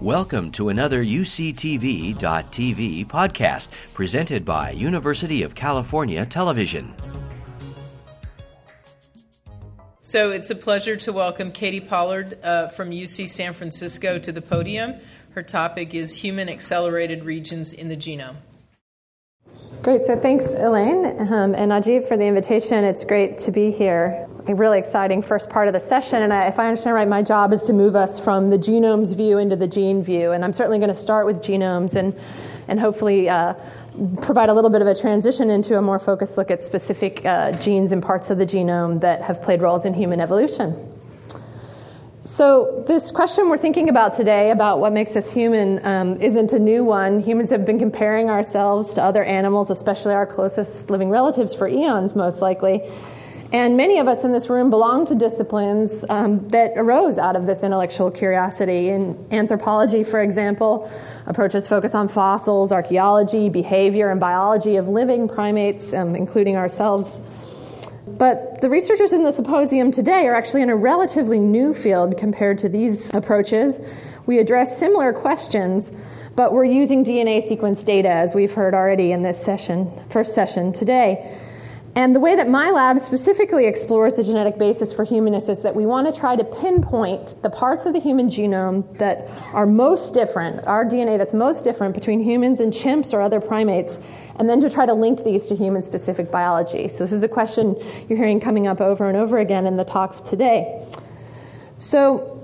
Welcome to another UCTV.tv podcast presented by University of California Television. So it's a pleasure to welcome Katie Pollard uh, from UC San Francisco to the podium. Her topic is human accelerated regions in the genome. Great. So thanks, Elaine um, and Najib, for the invitation. It's great to be here. A really exciting first part of the session. And I, if I understand right, my job is to move us from the genome's view into the gene view. And I'm certainly going to start with genomes and, and hopefully uh, provide a little bit of a transition into a more focused look at specific uh, genes and parts of the genome that have played roles in human evolution. So, this question we're thinking about today about what makes us human um, isn't a new one. Humans have been comparing ourselves to other animals, especially our closest living relatives, for eons, most likely. And many of us in this room belong to disciplines um, that arose out of this intellectual curiosity. In anthropology, for example, approaches focus on fossils, archaeology, behavior, and biology of living primates, um, including ourselves. But the researchers in the symposium today are actually in a relatively new field compared to these approaches. We address similar questions, but we're using DNA sequence data, as we've heard already in this session, first session today. And the way that my lab specifically explores the genetic basis for humanness is that we want to try to pinpoint the parts of the human genome that are most different, our DNA that's most different between humans and chimps or other primates, and then to try to link these to human specific biology. So, this is a question you're hearing coming up over and over again in the talks today. So,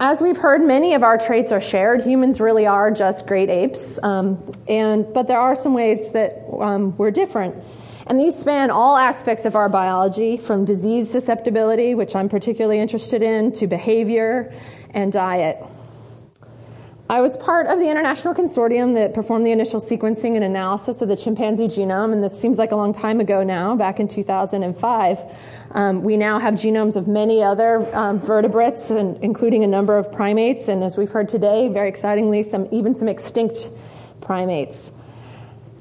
as we've heard, many of our traits are shared. Humans really are just great apes, um, and, but there are some ways that um, we're different. And these span all aspects of our biology, from disease susceptibility, which I'm particularly interested in, to behavior and diet. I was part of the international consortium that performed the initial sequencing and analysis of the chimpanzee genome, and this seems like a long time ago now, back in 2005. Um, we now have genomes of many other um, vertebrates, and, including a number of primates, and as we've heard today, very excitingly, some even some extinct primates.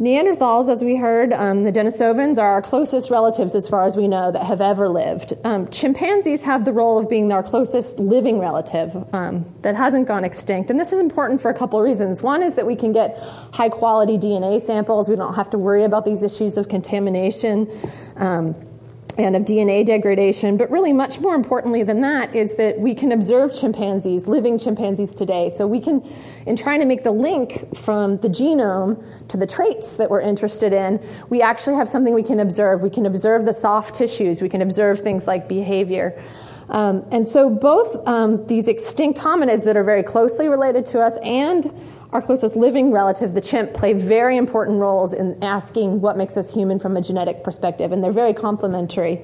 Neanderthals, as we heard, um, the Denisovans are our closest relatives as far as we know that have ever lived. Um, chimpanzees have the role of being our closest living relative um, that hasn't gone extinct. And this is important for a couple of reasons. One is that we can get high quality DNA samples, we don't have to worry about these issues of contamination. Of DNA degradation. But really, much more importantly than that, is that we can observe chimpanzees, living chimpanzees today. So we can, in trying to make the link from the genome to the traits that we're interested in, we actually have something we can observe. We can observe the soft tissues, we can observe things like behavior. Um, and so, both um, these extinct hominids that are very closely related to us and our closest living relative, the chimp, play very important roles in asking what makes us human from a genetic perspective, and they're very complementary.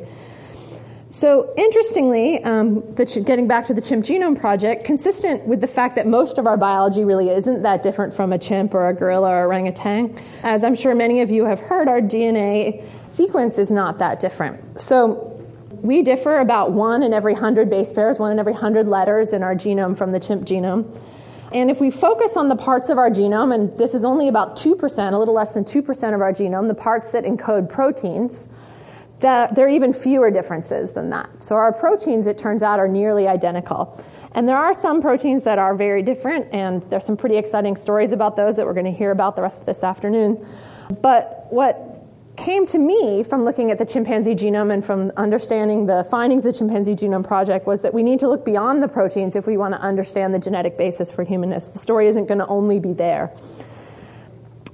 So, interestingly, um, ch- getting back to the Chimp Genome Project, consistent with the fact that most of our biology really isn't that different from a chimp or a gorilla or orangutan, as I'm sure many of you have heard, our DNA sequence is not that different. So, we differ about one in every 100 base pairs, one in every 100 letters in our genome from the chimp genome. And if we focus on the parts of our genome, and this is only about 2%, a little less than 2% of our genome, the parts that encode proteins, that there are even fewer differences than that. So our proteins, it turns out, are nearly identical. And there are some proteins that are very different, and there's some pretty exciting stories about those that we're going to hear about the rest of this afternoon. But what came to me from looking at the chimpanzee genome and from understanding the findings of the Chimpanzee Genome Project was that we need to look beyond the proteins if we want to understand the genetic basis for humanness. The story isn't going to only be there.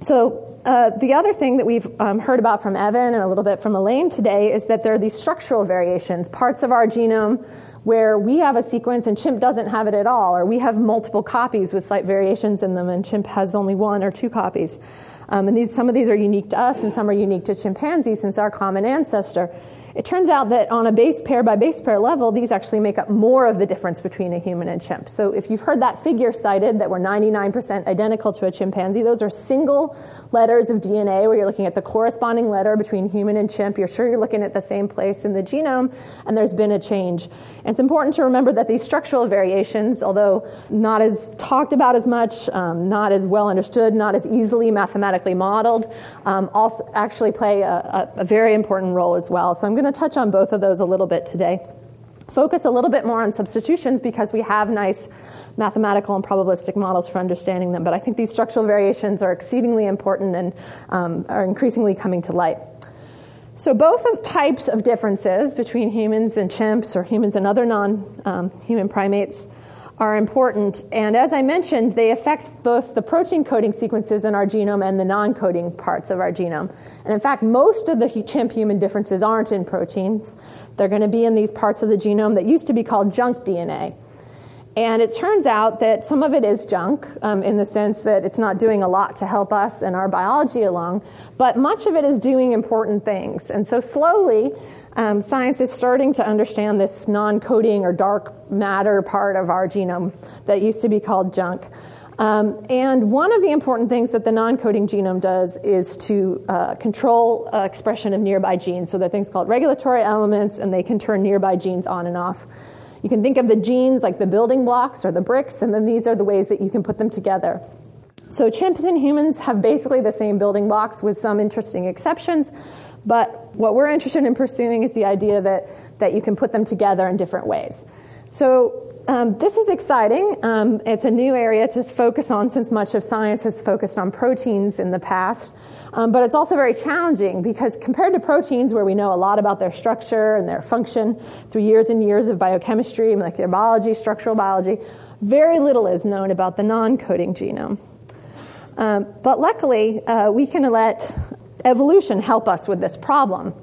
So, uh, the other thing that we've um, heard about from Evan and a little bit from Elaine today is that there are these structural variations, parts of our genome where we have a sequence and chimp doesn't have it at all, or we have multiple copies with slight variations in them and chimp has only one or two copies. Um, and these, some of these are unique to us and some are unique to chimpanzees since our common ancestor. It turns out that on a base pair by base pair level, these actually make up more of the difference between a human and chimp. So if you've heard that figure cited that we're 99% identical to a chimpanzee, those are single letters of DNA where you're looking at the corresponding letter between human and chimp. You're sure you're looking at the same place in the genome, and there's been a change. And it's important to remember that these structural variations, although not as talked about as much, um, not as well understood, not as easily mathematically modeled, um, also actually play a, a, a very important role as well. So I'm going to touch on both of those a little bit today. Focus a little bit more on substitutions because we have nice mathematical and probabilistic models for understanding them. But I think these structural variations are exceedingly important and um, are increasingly coming to light. So, both of types of differences between humans and chimps or humans and other non um, human primates are important. And as I mentioned, they affect both the protein coding sequences in our genome and the non coding parts of our genome. And in fact, most of the chimp human differences aren't in proteins, they're going to be in these parts of the genome that used to be called junk DNA. And it turns out that some of it is junk um, in the sense that it's not doing a lot to help us and our biology along, but much of it is doing important things. And so slowly, um, science is starting to understand this non coding or dark matter part of our genome that used to be called junk. Um, and one of the important things that the non coding genome does is to uh, control uh, expression of nearby genes. So there are things called regulatory elements, and they can turn nearby genes on and off. You can think of the genes like the building blocks or the bricks, and then these are the ways that you can put them together. So, chimps and humans have basically the same building blocks with some interesting exceptions, but what we're interested in pursuing is the idea that, that you can put them together in different ways. So, um, this is exciting. Um, it's a new area to focus on since much of science has focused on proteins in the past. Um, but it's also very challenging because compared to proteins, where we know a lot about their structure and their function through years and years of biochemistry, molecular biology, structural biology, very little is known about the non coding genome. Um, but luckily, uh, we can let evolution help us with this problem.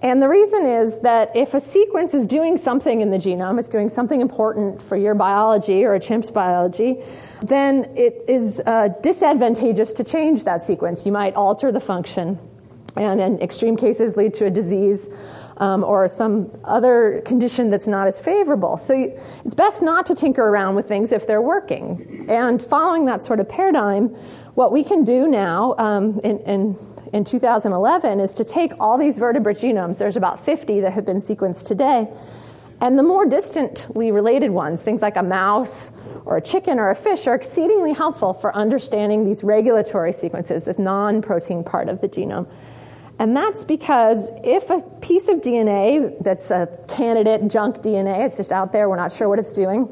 And the reason is that if a sequence is doing something in the genome, it's doing something important for your biology or a chimp's biology, then it is uh, disadvantageous to change that sequence. You might alter the function, and in extreme cases, lead to a disease. Um, or some other condition that's not as favorable. So you, it's best not to tinker around with things if they're working. And following that sort of paradigm, what we can do now um, in, in, in 2011 is to take all these vertebrate genomes, there's about 50 that have been sequenced today, and the more distantly related ones, things like a mouse or a chicken or a fish are exceedingly helpful for understanding these regulatory sequences, this non protein part of the genome. And that's because if a piece of DNA that's a candidate junk DNA, it's just out there, we're not sure what it's doing,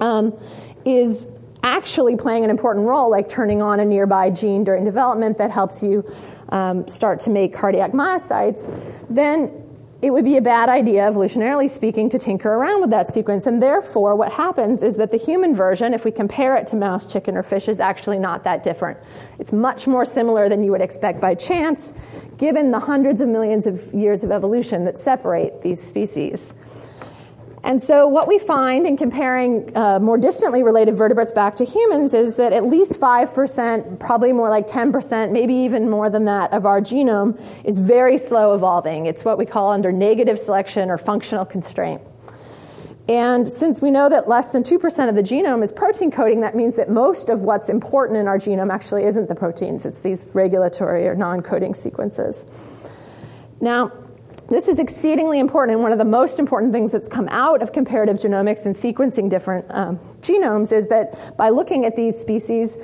um, is actually playing an important role, like turning on a nearby gene during development that helps you um, start to make cardiac myocytes, then it would be a bad idea, evolutionarily speaking, to tinker around with that sequence. And therefore, what happens is that the human version, if we compare it to mouse, chicken, or fish, is actually not that different. It's much more similar than you would expect by chance, given the hundreds of millions of years of evolution that separate these species. And so, what we find in comparing uh, more distantly related vertebrates back to humans is that at least 5%, probably more like 10%, maybe even more than that, of our genome is very slow evolving. It's what we call under negative selection or functional constraint. And since we know that less than 2% of the genome is protein coding, that means that most of what's important in our genome actually isn't the proteins, it's these regulatory or non coding sequences. Now, this is exceedingly important, and one of the most important things that's come out of comparative genomics and sequencing different um, genomes is that by looking at these species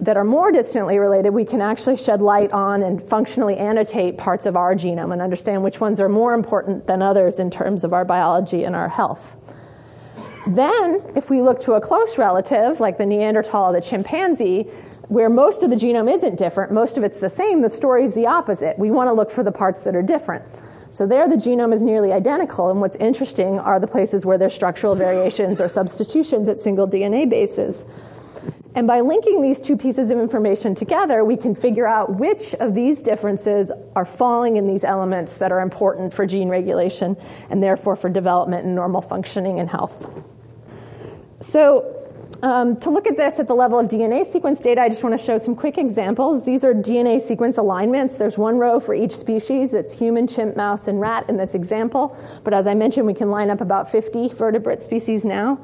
that are more distantly related, we can actually shed light on and functionally annotate parts of our genome and understand which ones are more important than others in terms of our biology and our health. Then, if we look to a close relative, like the Neanderthal or the chimpanzee, where most of the genome isn't different, most of it's the same, the story's the opposite. We want to look for the parts that are different. So there the genome is nearly identical, and what's interesting are the places where there's structural variations or substitutions at single DNA bases. And by linking these two pieces of information together, we can figure out which of these differences are falling in these elements that are important for gene regulation and therefore for development and normal functioning and health. So, um, to look at this at the level of DNA sequence data, I just want to show some quick examples. These are DNA sequence alignments. There's one row for each species. It's human, chimp, mouse, and rat in this example. But as I mentioned, we can line up about 50 vertebrate species now.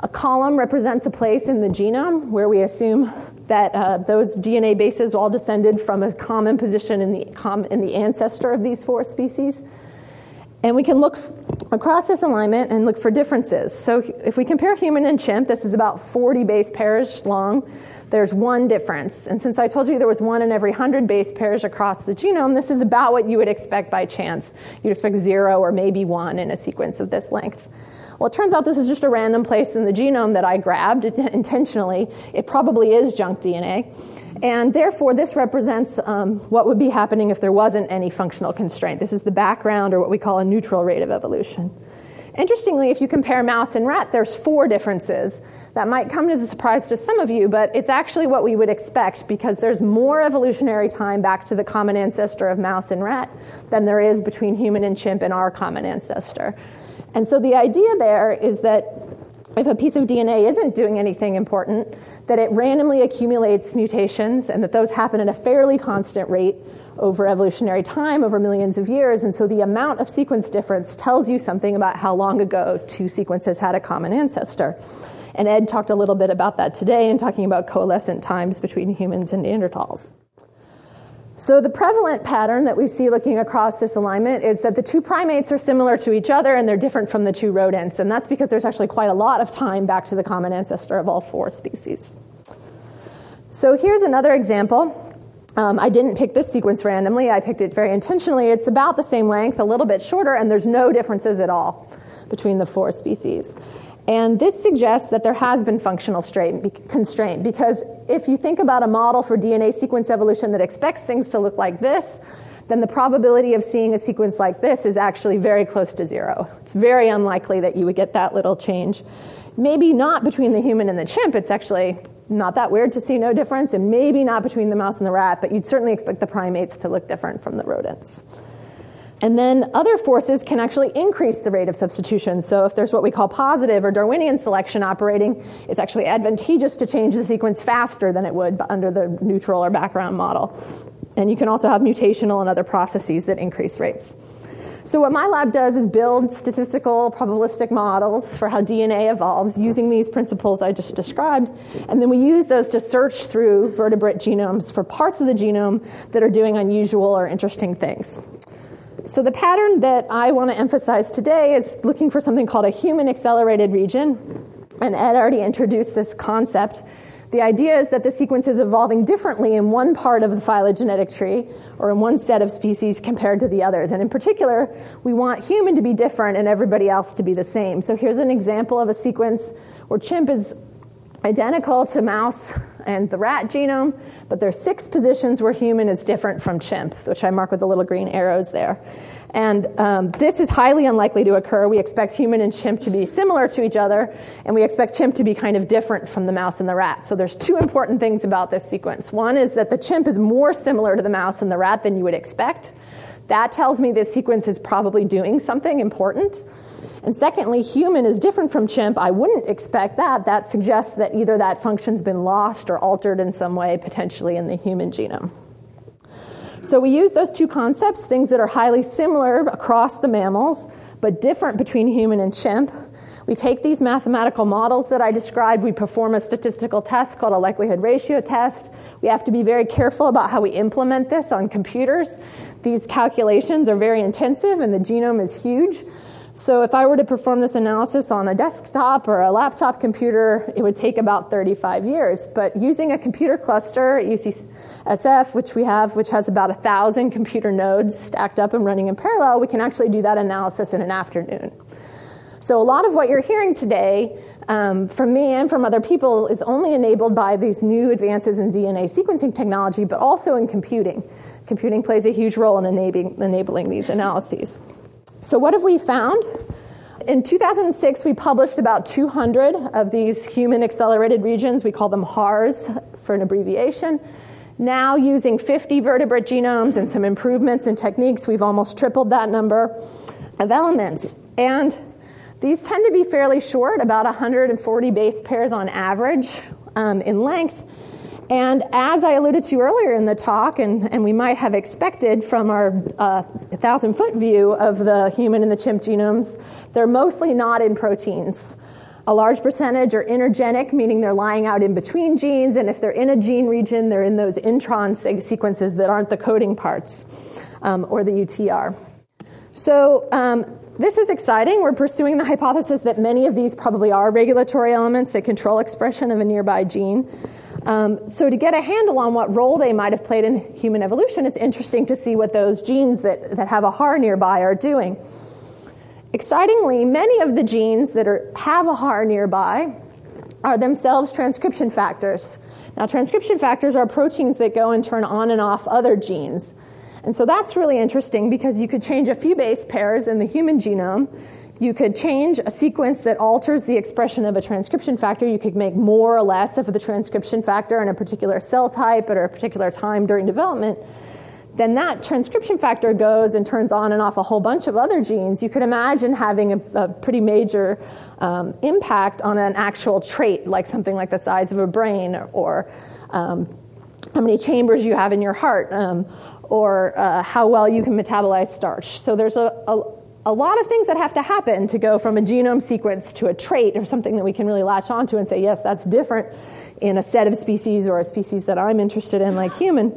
A column represents a place in the genome where we assume that uh, those DNA bases all descended from a common position in the, com- in the ancestor of these four species. And we can look across this alignment and look for differences. So if we compare human and chimp, this is about 40 base pairs long. There's one difference. And since I told you there was one in every 100 base pairs across the genome, this is about what you would expect by chance. You'd expect zero or maybe one in a sequence of this length. Well, it turns out this is just a random place in the genome that I grabbed intentionally. It probably is junk DNA. And therefore, this represents um, what would be happening if there wasn't any functional constraint. This is the background, or what we call a neutral rate of evolution. Interestingly, if you compare mouse and rat, there's four differences. That might come as a surprise to some of you, but it's actually what we would expect because there's more evolutionary time back to the common ancestor of mouse and rat than there is between human and chimp and our common ancestor. And so the idea there is that if a piece of DNA isn't doing anything important, that it randomly accumulates mutations and that those happen at a fairly constant rate over evolutionary time, over millions of years. And so the amount of sequence difference tells you something about how long ago two sequences had a common ancestor. And Ed talked a little bit about that today in talking about coalescent times between humans and Neanderthals. So, the prevalent pattern that we see looking across this alignment is that the two primates are similar to each other and they're different from the two rodents. And that's because there's actually quite a lot of time back to the common ancestor of all four species. So, here's another example. Um, I didn't pick this sequence randomly, I picked it very intentionally. It's about the same length, a little bit shorter, and there's no differences at all between the four species. And this suggests that there has been functional constraint because if you think about a model for DNA sequence evolution that expects things to look like this, then the probability of seeing a sequence like this is actually very close to zero. It's very unlikely that you would get that little change. Maybe not between the human and the chimp, it's actually not that weird to see no difference, and maybe not between the mouse and the rat, but you'd certainly expect the primates to look different from the rodents. And then other forces can actually increase the rate of substitution. So if there's what we call positive or Darwinian selection operating, it's actually advantageous to change the sequence faster than it would under the neutral or background model. And you can also have mutational and other processes that increase rates. So, what my lab does is build statistical probabilistic models for how DNA evolves using these principles I just described. And then we use those to search through vertebrate genomes for parts of the genome that are doing unusual or interesting things. So, the pattern that I want to emphasize today is looking for something called a human accelerated region. And Ed already introduced this concept. The idea is that the sequence is evolving differently in one part of the phylogenetic tree or in one set of species compared to the others. And in particular, we want human to be different and everybody else to be the same. So here's an example of a sequence where chimp is identical to mouse and the rat genome, but there's six positions where human is different from chimp, which I mark with the little green arrows there. And um, this is highly unlikely to occur. We expect human and chimp to be similar to each other, and we expect chimp to be kind of different from the mouse and the rat. So there's two important things about this sequence. One is that the chimp is more similar to the mouse and the rat than you would expect. That tells me this sequence is probably doing something important. And secondly, human is different from chimp. I wouldn't expect that. That suggests that either that function's been lost or altered in some way, potentially in the human genome. So we use those two concepts, things that are highly similar across the mammals, but different between human and chimp. We take these mathematical models that I described, we perform a statistical test called a likelihood ratio test. We have to be very careful about how we implement this on computers. These calculations are very intensive and the genome is huge. So if I were to perform this analysis on a desktop or a laptop computer, it would take about 35 years. But using a computer cluster at UCSF, which we have, which has about 1,000 computer nodes stacked up and running in parallel, we can actually do that analysis in an afternoon. So a lot of what you're hearing today um, from me and from other people is only enabled by these new advances in DNA sequencing technology, but also in computing. Computing plays a huge role in enabling, enabling these analyses. So, what have we found? In 2006, we published about 200 of these human accelerated regions. We call them HARs for an abbreviation. Now, using 50 vertebrate genomes and some improvements in techniques, we've almost tripled that number of elements. And these tend to be fairly short, about 140 base pairs on average um, in length. And as I alluded to earlier in the talk, and, and we might have expected from our uh, thousand foot view of the human and the chimp genomes, they're mostly not in proteins. A large percentage are intergenic, meaning they're lying out in between genes, and if they're in a gene region, they're in those intron sequences that aren't the coding parts um, or the UTR. So, um, this is exciting. We're pursuing the hypothesis that many of these probably are regulatory elements that control expression of a nearby gene. Um, so, to get a handle on what role they might have played in human evolution, it's interesting to see what those genes that, that have a HAR nearby are doing. Excitingly, many of the genes that are, have a HAR nearby are themselves transcription factors. Now, transcription factors are proteins that go and turn on and off other genes. And so that's really interesting because you could change a few base pairs in the human genome. You could change a sequence that alters the expression of a transcription factor. You could make more or less of the transcription factor in a particular cell type at a particular time during development then that transcription factor goes and turns on and off a whole bunch of other genes. You could imagine having a, a pretty major um, impact on an actual trait, like something like the size of a brain, or um, how many chambers you have in your heart, um, or uh, how well you can metabolize starch. So there's a, a, a lot of things that have to happen to go from a genome sequence to a trait or something that we can really latch onto and say, yes, that's different in a set of species or a species that I'm interested in, like human.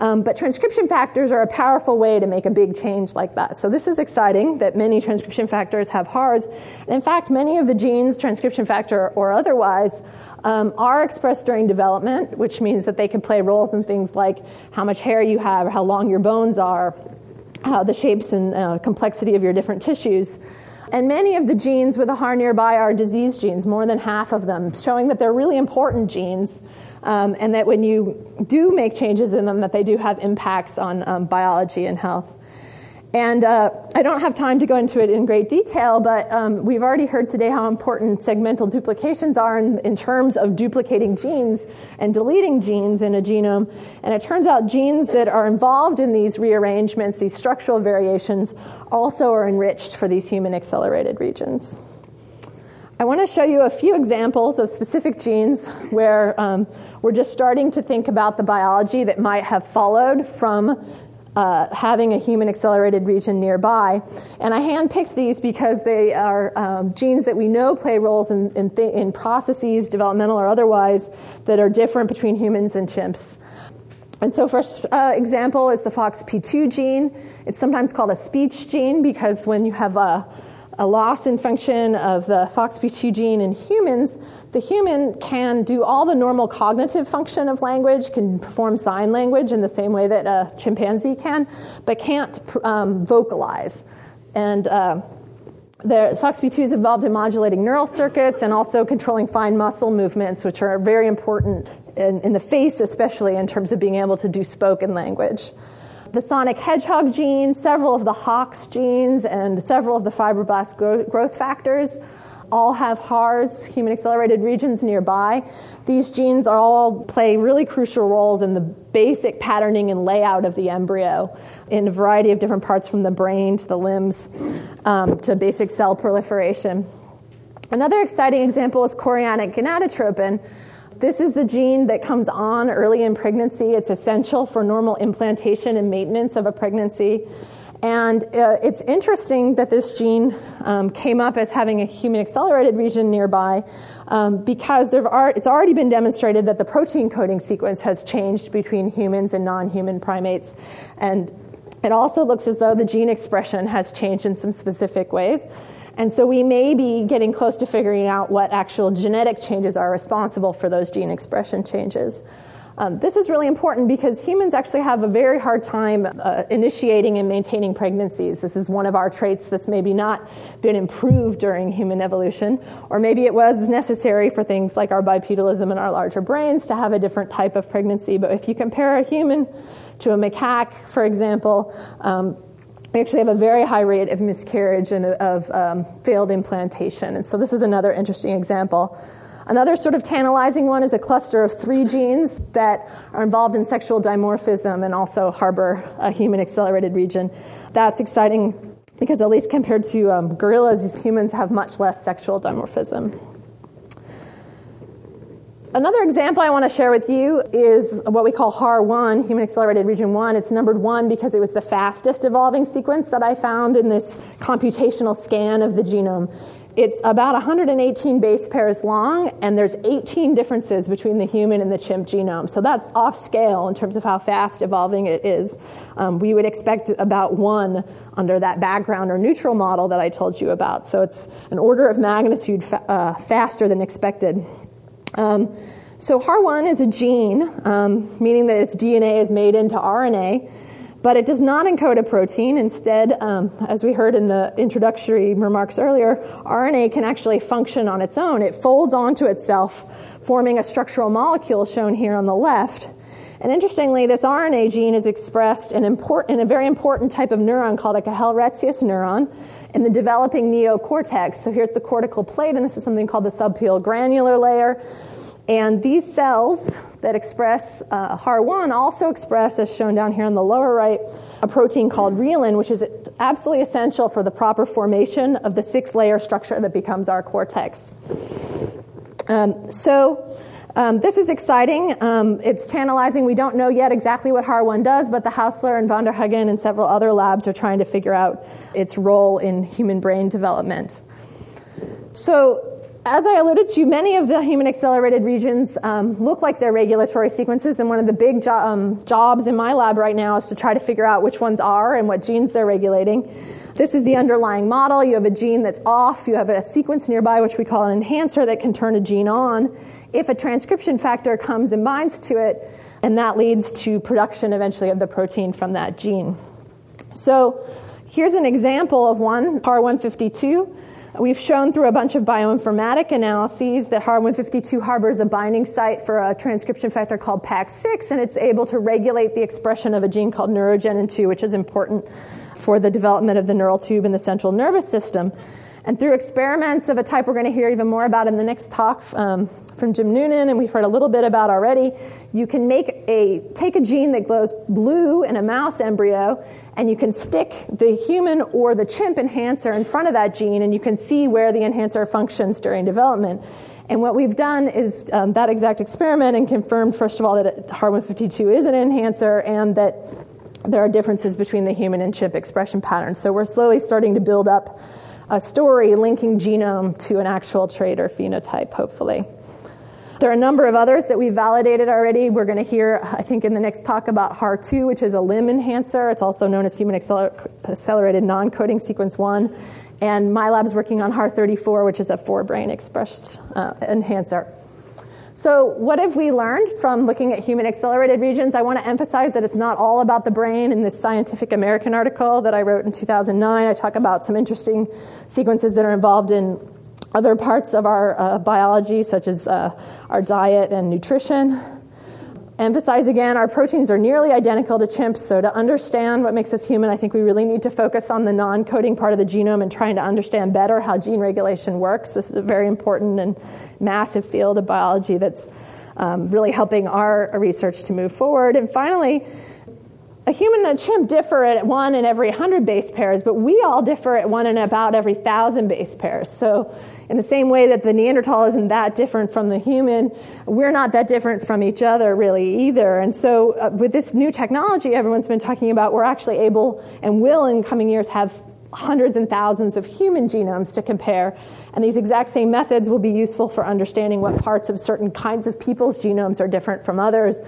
Um, but transcription factors are a powerful way to make a big change like that. So this is exciting that many transcription factors have HARs. And in fact, many of the genes, transcription factor or otherwise, um, are expressed during development, which means that they can play roles in things like how much hair you have, or how long your bones are, how the shapes and uh, complexity of your different tissues. And many of the genes with a HAR nearby are disease genes, more than half of them, showing that they're really important genes um, and that when you do make changes in them, that they do have impacts on um, biology and health. And uh, I don't have time to go into it in great detail, but um, we've already heard today how important segmental duplications are in, in, terms of duplicating genes and deleting genes in a genome. And it turns out genes that are involved in these rearrangements, these structural variations, also are enriched for these human accelerated regions. I want to show you a few examples of specific genes where um, we're just starting to think about the biology that might have followed from uh, having a human accelerated region nearby. And I handpicked these because they are um, genes that we know play roles in, in, th- in, processes, developmental or otherwise, that are different between humans and chimps. And so, first uh, example is the FOXP2 gene. It's sometimes called a speech gene because when you have a a loss in function of the FOXP2 gene in humans, the human can do all the normal cognitive function of language, can perform sign language in the same way that a chimpanzee can, but can't um, vocalize. And uh, the FOXP2 is involved in modulating neural circuits and also controlling fine muscle movements, which are very important in, in the face, especially in terms of being able to do spoken language the sonic hedgehog gene, several of the HOX genes, and several of the fibroblast growth factors all have HARs, human accelerated regions nearby. These genes all play really crucial roles in the basic patterning and layout of the embryo in a variety of different parts from the brain to the limbs um, to basic cell proliferation. Another exciting example is chorionic gonadotropin this is the gene that comes on early in pregnancy. It's essential for normal implantation and maintenance of a pregnancy. And uh, it's interesting that this gene um, came up as having a human accelerated region nearby um, because are, it's already been demonstrated that the protein coding sequence has changed between humans and non human primates. And it also looks as though the gene expression has changed in some specific ways. And so we may be getting close to figuring out what actual genetic changes are responsible for those gene expression changes. Um, this is really important because humans actually have a very hard time uh, initiating and maintaining pregnancies. This is one of our traits that's maybe not been improved during human evolution, or maybe it was necessary for things like our bipedalism and our larger brains to have a different type of pregnancy. But if you compare a human to a macaque, for example, um, we actually have a very high rate of miscarriage and of um, failed implantation. And so this is another interesting example. Another sort of tantalizing one is a cluster of three genes that are involved in sexual dimorphism and also harbor a human accelerated region. That's exciting because, at least compared to um, gorillas, humans have much less sexual dimorphism. Another example I want to share with you is what we call HAR1, Human Accelerated Region 1. It's numbered 1 because it was the fastest evolving sequence that I found in this computational scan of the genome. It's about 118 base pairs long, and there's 18 differences between the human and the chimp genome. So that's off scale in terms of how fast evolving it is. Um, we would expect about one under that background or neutral model that I told you about. So it's an order of magnitude fa- uh, faster than expected. Um, so HAR1 is a gene, um, meaning that its DNA is made into RNA but it does not encode a protein. Instead, um, as we heard in the introductory remarks earlier, RNA can actually function on its own. It folds onto itself, forming a structural molecule shown here on the left. And interestingly, this RNA gene is expressed in, import, in a very important type of neuron called a Cajal-Retzius neuron in the developing neocortex. So here's the cortical plate, and this is something called the subpial granular layer. And these cells that express uh, HAR1 also express, as shown down here on the lower right, a protein called reelin, which is absolutely essential for the proper formation of the six layer structure that becomes our cortex. Um, so, um, this is exciting. Um, it's tantalizing. We don't know yet exactly what HAR1 does, but the Haussler and Vanderhaeghen and several other labs are trying to figure out its role in human brain development. So, as I alluded to, many of the human accelerated regions um, look like they're regulatory sequences, and one of the big jo- um, jobs in my lab right now is to try to figure out which ones are and what genes they're regulating. This is the underlying model. You have a gene that's off, you have a sequence nearby, which we call an enhancer, that can turn a gene on if a transcription factor comes and binds to it, and that leads to production eventually of the protein from that gene. So here's an example of one, HAR152. We've shown through a bunch of bioinformatic analyses that HAR152 harbors a binding site for a transcription factor called PAX6, and it's able to regulate the expression of a gene called neurogenin2, which is important for the development of the neural tube in the central nervous system. And through experiments of a type we're going to hear even more about in the next talk um, from Jim Noonan, and we've heard a little bit about already, you can make a take a gene that glows blue in a mouse embryo and you can stick the human or the chimp enhancer in front of that gene, and you can see where the enhancer functions during development. And what we've done is um, that exact experiment and confirmed, first of all, that HAR152 is an enhancer and that there are differences between the human and chimp expression patterns. So we're slowly starting to build up a story linking genome to an actual trait or phenotype, hopefully. There are a number of others that we've validated already. We're going to hear, I think, in the next talk about HAR2, which is a limb enhancer. It's also known as human acceler- accelerated non coding sequence 1. And my lab's working on HAR34, which is a forebrain expressed uh, enhancer. So, what have we learned from looking at human accelerated regions? I want to emphasize that it's not all about the brain. In this Scientific American article that I wrote in 2009, I talk about some interesting sequences that are involved in other parts of our uh, biology, such as uh, our diet and nutrition. Emphasize again, our proteins are nearly identical to chimps, so to understand what makes us human, I think we really need to focus on the non coding part of the genome and trying to understand better how gene regulation works. This is a very important and massive field of biology that's um, really helping our research to move forward. And finally, a human and a chimp differ at one in every 100 base pairs, but we all differ at one in about every 1,000 base pairs. So, in the same way that the Neanderthal isn't that different from the human, we're not that different from each other really either. And so, uh, with this new technology everyone's been talking about, we're actually able and will in coming years have hundreds and thousands of human genomes to compare. And these exact same methods will be useful for understanding what parts of certain kinds of people's genomes are different from others,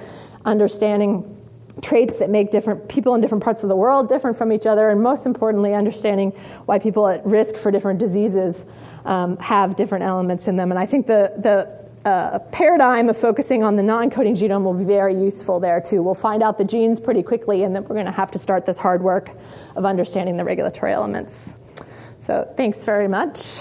understanding traits that make different people in different parts of the world different from each other, and most importantly, understanding why people at risk for different diseases um, have different elements in them. And I think the, the uh, paradigm of focusing on the non coding genome will be very useful there too. We'll find out the genes pretty quickly, and then we're going to have to start this hard work of understanding the regulatory elements. So, thanks very much.